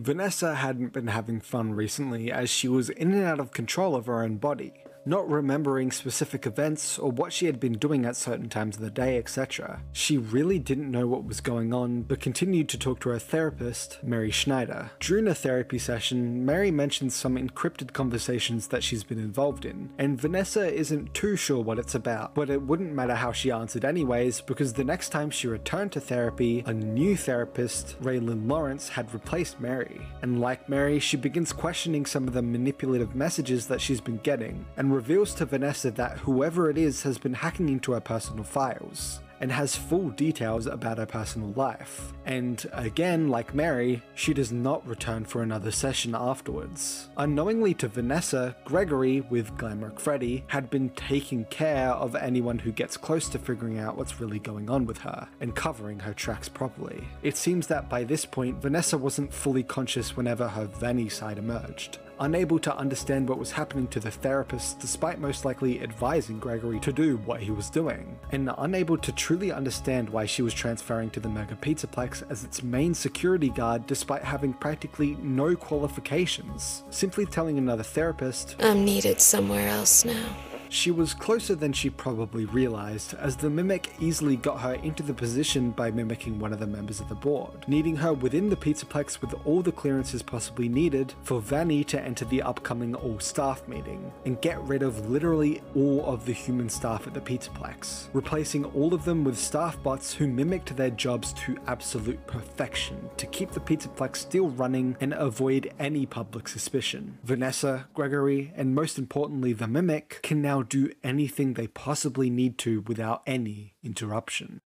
Vanessa hadn't been having fun recently as she was in and out of control of her own body not remembering specific events or what she had been doing at certain times of the day, etc. She really didn't know what was going on, but continued to talk to her therapist, Mary Schneider. During a therapy session, Mary mentions some encrypted conversations that she's been involved in, and Vanessa isn't too sure what it's about, but it wouldn't matter how she answered anyways, because the next time she returned to therapy, a new therapist, Raylan Lawrence, had replaced Mary. And like Mary, she begins questioning some of the manipulative messages that she's been getting, and reveals to Vanessa that whoever it is has been hacking into her personal files and has full details about her personal life. And again, like Mary, she does not return for another session afterwards. Unknowingly to Vanessa, Gregory, with Glamrock Freddy, had been taking care of anyone who gets close to figuring out what's really going on with her and covering her tracks properly. It seems that by this point, Vanessa wasn't fully conscious whenever her Vanny side emerged unable to understand what was happening to the therapist despite most likely advising Gregory to do what he was doing, and unable to truly understand why she was transferring to the Mega Pizzaplex as its main security guard despite having practically no qualifications, simply telling another therapist, I'm needed somewhere else now. She was closer than she probably realized, as the Mimic easily got her into the position by mimicking one of the members of the board, needing her within the Pizzaplex with all the clearances possibly needed for Vanny to enter the upcoming all-staff meeting, and get rid of literally all of the human staff at the Pizzaplex, replacing all of them with staff bots who mimicked their jobs to absolute perfection to keep the Pizzaplex still running and avoid any public suspicion. Vanessa, Gregory, and most importantly the Mimic can now do anything they possibly need to without any interruption.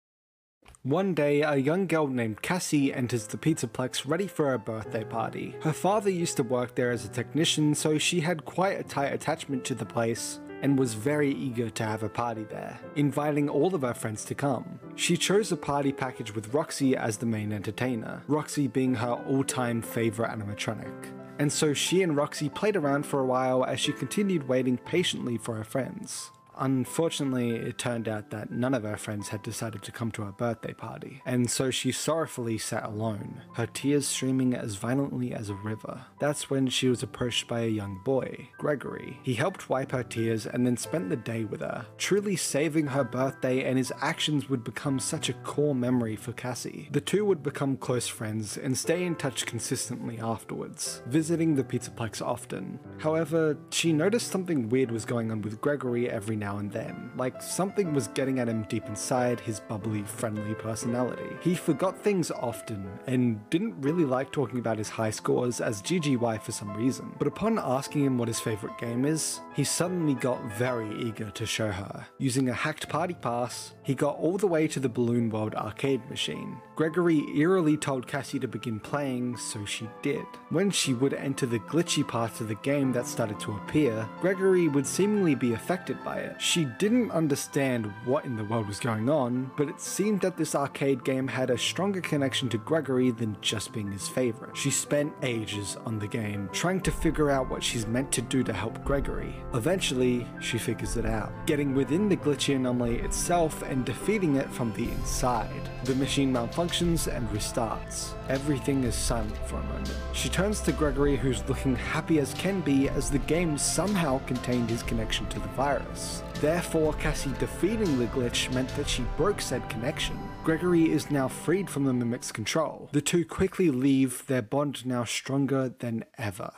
One day, a young girl named Cassie enters the Pizzaplex ready for her birthday party. Her father used to work there as a technician, so she had quite a tight attachment to the place and was very eager to have a party there, inviting all of her friends to come. She chose a party package with Roxy as the main entertainer, Roxy being her all-time favorite animatronic. And so she and Roxy played around for a while as she continued waiting patiently for her friends. Unfortunately, it turned out that none of her friends had decided to come to her birthday party, and so she sorrowfully sat alone, her tears streaming as violently as a river. That's when she was approached by a young boy, Gregory. He helped wipe her tears and then spent the day with her, truly saving her birthday, and his actions would become such a core memory for Cassie. The two would become close friends and stay in touch consistently afterwards, visiting the Pizzaplex often. However, she noticed something weird was going on with Gregory every now and then, like something was getting at him deep inside his bubbly, friendly personality. He forgot things often and didn't really like talking about his high scores as GGY for some reason. But upon asking him what his favorite game is, he suddenly got very eager to show her. Using a hacked party pass, he got all the way to the Balloon World arcade machine. Gregory eerily told Cassie to begin playing, so she did. When she would enter the glitchy parts of the game that started to appear, Gregory would seemingly be affected by it. She didn't understand what in the world was going on, but it seemed that this arcade game had a stronger connection to Gregory than just being his favorite. She spent ages on the game, trying to figure out what she's meant to do to help Gregory. Eventually, she figures it out, getting within the glitchy anomaly itself and defeating it from the inside. The machine malfunctions and restarts. Everything is silent for a moment. She turns to Gregory, who's looking happy as can be as the game somehow contained his connection to the virus. Therefore, Cassie defeating the glitch meant that she broke said connection. Gregory is now freed from the Mimic's control. The two quickly leave, their bond now stronger than ever.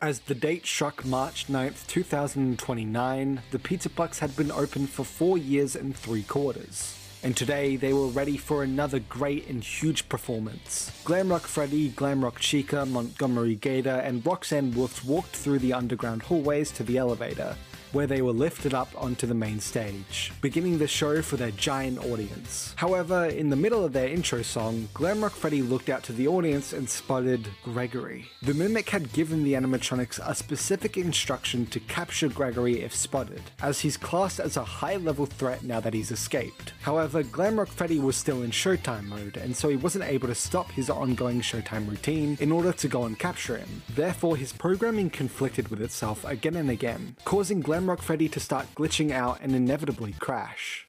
As the date struck March 9th, 2029, the Pizzaplex had been open for four years and three quarters. And today they were ready for another great and huge performance. Glamrock Freddy, Glamrock Chica, Montgomery Gator, and Roxanne Wolf walked through the underground hallways to the elevator, where they were lifted up onto the main stage, beginning the show for their giant audience. However, in the middle of their intro song, Glamrock Freddy looked out to the audience and spotted Gregory. The Mimic had given the animatronics a specific instruction to capture Gregory if spotted, as he's classed as a high-level threat now that he's escaped. However, Glamrock Freddy was still in Showtime mode, and so he wasn't able to stop his ongoing Showtime routine in order to go and capture him. Therefore, his programming conflicted with itself again and again, causing Glamrock Glamrock Freddy to start glitching out and inevitably crash.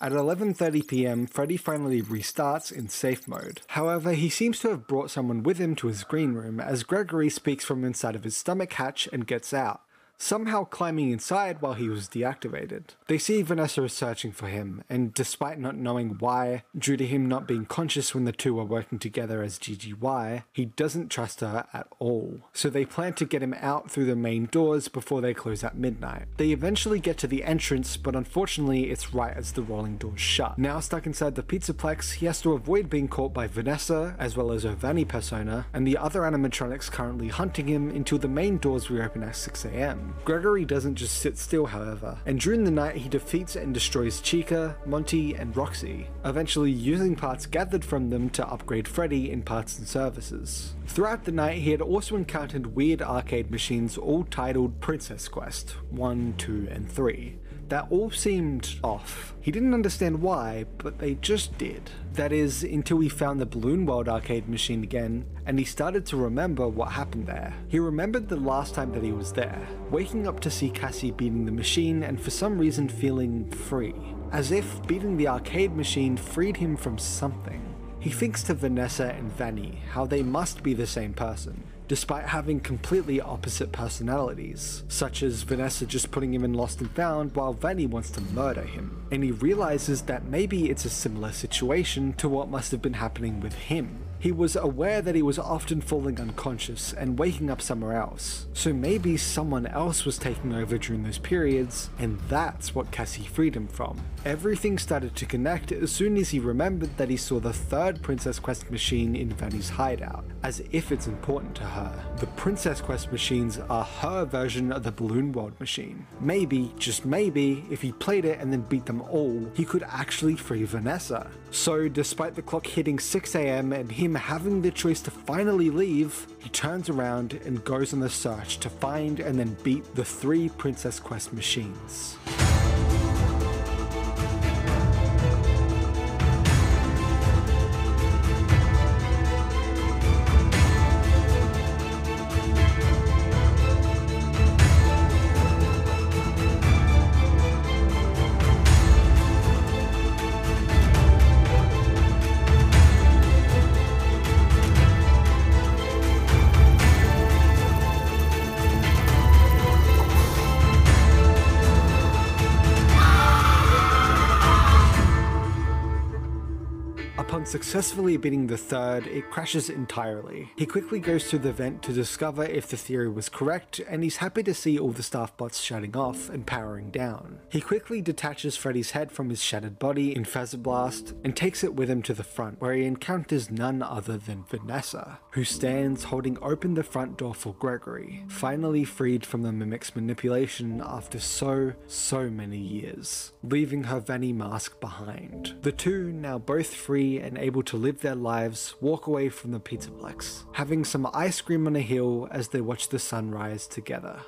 At 11.30pm, Freddy finally restarts in safe mode. However, he seems to have brought someone with him to his green room as Gregory speaks from inside of his stomach hatch and gets out somehow climbing inside while he was deactivated. They see Vanessa is searching for him, and despite not knowing why, due to him not being conscious when the two are working together as GGY, he doesn't trust her at all. So they plan to get him out through the main doors before they close at midnight. They eventually get to the entrance, but unfortunately it's right as the rolling doors shut. Now stuck inside the Pizzaplex, he has to avoid being caught by Vanessa, as well as her Vanny persona, and the other animatronics currently hunting him until the main doors reopen at 6am. Gregory doesn't just sit still, however, and during the night he defeats and destroys Chica, Monty, and Roxy, eventually using parts gathered from them to upgrade Freddy in parts and services. Throughout the night, he had also encountered weird arcade machines all titled Princess Quest 1, 2, and 3 that all seemed off. He didn't understand why, but they just did. That is, until he found the Balloon World arcade machine again, and he started to remember what happened there. He remembered the last time that he was there, waking up to see Cassie beating the machine and for some reason feeling free. As if beating the arcade machine freed him from something. He thinks to Vanessa and Vanny how they must be the same person. Despite having completely opposite personalities, such as Vanessa just putting him in Lost and Found while Vanny wants to murder him. And he realizes that maybe it's a similar situation to what must have been happening with him. He was aware that he was often falling unconscious and waking up somewhere else, so maybe someone else was taking over during those periods, and that's what Cassie freed him from. Everything started to connect as soon as he remembered that he saw the third Princess Quest machine in Vanny's hideout, as if it's important to her. The Princess Quest machines are her version of the Balloon World machine. Maybe, just maybe, if he played it and then beat them all, he could actually free Vanessa. So despite the clock hitting 6am and him having the choice to finally leave, he turns around and goes on the search to find and then beat the three Princess Quest machines. Successfully beating the third, it crashes entirely. He quickly goes to the vent to discover if the theory was correct, and he's happy to see all the staff bots shutting off and powering down. He quickly detaches Freddy's head from his shattered body in Blast and takes it with him to the front, where he encounters none other than Vanessa, who stands holding open the front door for Gregory, finally freed from the Mimic's manipulation after so, so many years, leaving her Vanny mask behind. The two, now both free and able to live their lives, walk away from the Pizzaplex, having some ice cream on a hill as they watch the sunrise together.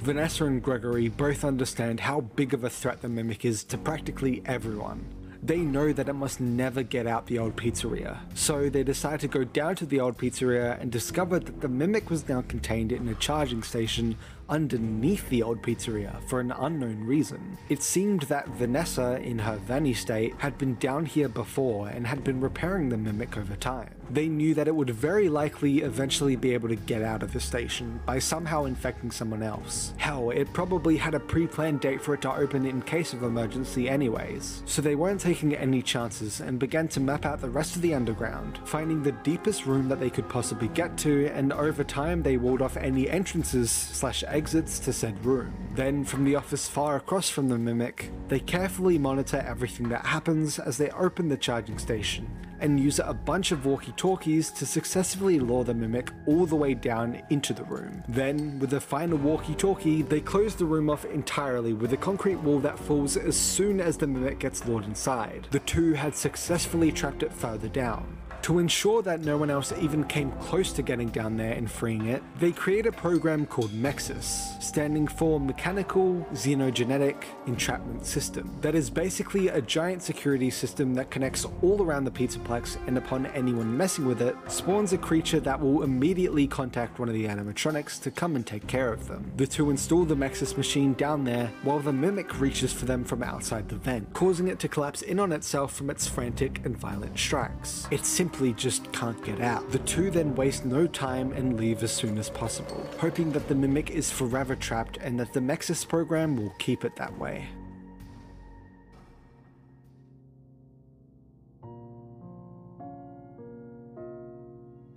Vanessa and Gregory both understand how big of a threat the Mimic is to practically everyone. They know that it must never get out the old pizzeria, so they decide to go down to the old pizzeria and discover that the Mimic was now contained in a charging station underneath the old pizzeria for an unknown reason. It seemed that Vanessa, in her Vanny state, had been down here before and had been repairing the Mimic over time. They knew that it would very likely eventually be able to get out of the station by somehow infecting someone else. Hell, it probably had a pre-planned date for it to open in case of emergency anyways, so they weren't taking any chances and began to map out the rest of the underground, finding the deepest room that they could possibly get to, and over time they walled off any entrances slash exits to said room. Then, from the office far across from the Mimic, they carefully monitor everything that happens as they open the charging station, and use a bunch of walkie-talkies to successfully lure the Mimic all the way down into the room. Then, with a final walkie-talkie, they close the room off entirely with a concrete wall that falls as soon as the Mimic gets lured inside. The two had successfully trapped it further down. To ensure that no one else even came close to getting down there and freeing it, they create a program called Mexus, standing for Mechanical Xenogenetic Entrapment System, that is basically a giant security system that connects all around the Pizza Pizzaplex and upon anyone messing with it, spawns a creature that will immediately contact one of the animatronics to come and take care of them. The two install the Mexus machine down there while the Mimic reaches for them from outside the vent, causing it to collapse in on itself from its frantic and violent strikes. It's simply just can't get out. The two then waste no time and leave as soon as possible, hoping that the Mimic is forever trapped and that the Mexus program will keep it that way.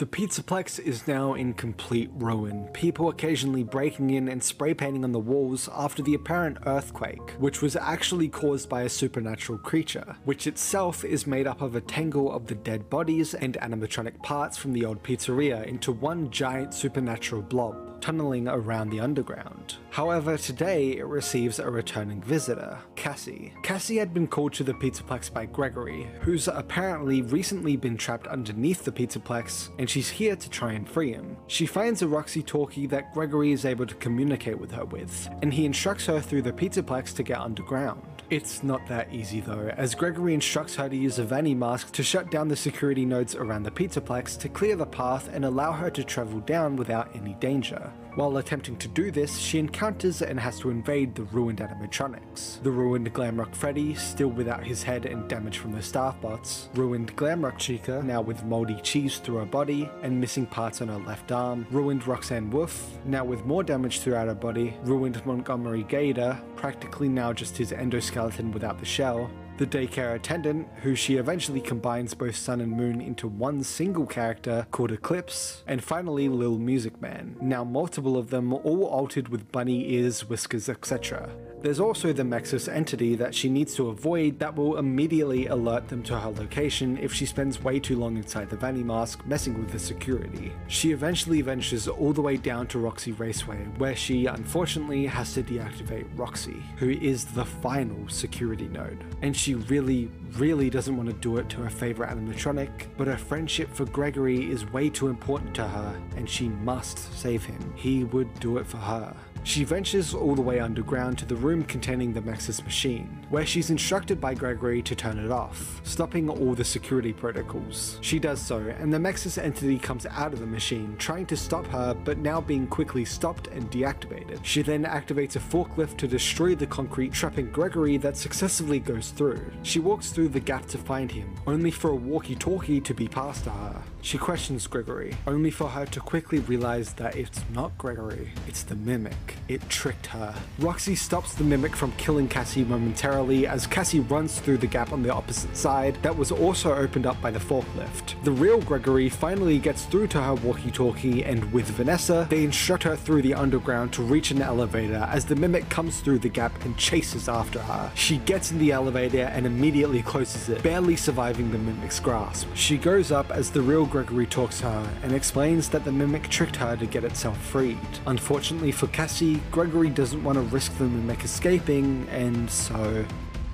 The Pizzaplex is now in complete ruin, people occasionally breaking in and spray painting on the walls after the apparent earthquake, which was actually caused by a supernatural creature, which itself is made up of a tangle of the dead bodies and animatronic parts from the old pizzeria into one giant supernatural blob tunneling around the underground. However, today it receives a returning visitor, Cassie. Cassie had been called to the Pizzaplex by Gregory, who's apparently recently been trapped underneath the Pizzaplex, and she's here to try and free him. She finds a Roxy talkie that Gregory is able to communicate with her with, and he instructs her through the Pizzaplex to get underground. It's not that easy though, as Gregory instructs her to use a Vanny mask to shut down the security nodes around the Pizzaplex to clear the path and allow her to travel down without any danger. While attempting to do this, she encounters and has to invade the ruined animatronics. The ruined Glamrock Freddy, still without his head and damage from the staff bots, ruined Glamrock Chica, now with moldy cheese through her body and missing parts on her left arm, ruined Roxanne Wolf, now with more damage throughout her body, ruined Montgomery Gator, practically now just his endoskeleton without the shell, the daycare attendant, who she eventually combines both Sun and Moon into one single character called Eclipse, and finally Lil Music Man, now multiple of them all altered with bunny ears, whiskers, etc. There's also the Mexus entity that she needs to avoid that will immediately alert them to her location if she spends way too long inside the Vanny mask messing with the security. She eventually ventures all the way down to Roxy Raceway, where she unfortunately has to deactivate Roxy, who is the final security node. And she really, really doesn't want to do it to her favorite animatronic, but her friendship for Gregory is way too important to her, and she must save him. He would do it for her. She ventures all the way underground to the room containing the Mexus machine, where she's instructed by Gregory to turn it off, stopping all the security protocols. She does so, and the Mexus entity comes out of the machine, trying to stop her, but now being quickly stopped and deactivated. She then activates a forklift to destroy the concrete, trapping Gregory that successfully goes through. She walks through the gap to find him, only for a walkie-talkie to be passed to her. She questions Gregory, only for her to quickly realize that it's not Gregory, it's the Mimic. It tricked her. Roxy stops the Mimic from killing Cassie momentarily as Cassie runs through the gap on the opposite side that was also opened up by the forklift. The real Gregory finally gets through to her walkie-talkie and with Vanessa, they instruct her through the underground to reach an elevator as the Mimic comes through the gap and chases after her. She gets in the elevator and immediately closes it, barely surviving the Mimic's grasp. She goes up as the real Gregory talks to her and explains that the Mimic tricked her to get itself freed. Unfortunately for Cassie, Gregory doesn't want to risk the Mimic escaping, and so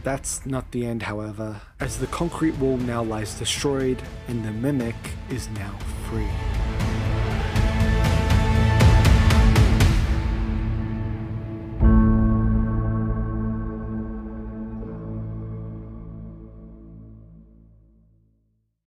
that's not the end, however, as the concrete wall now lies destroyed and the Mimic is now free.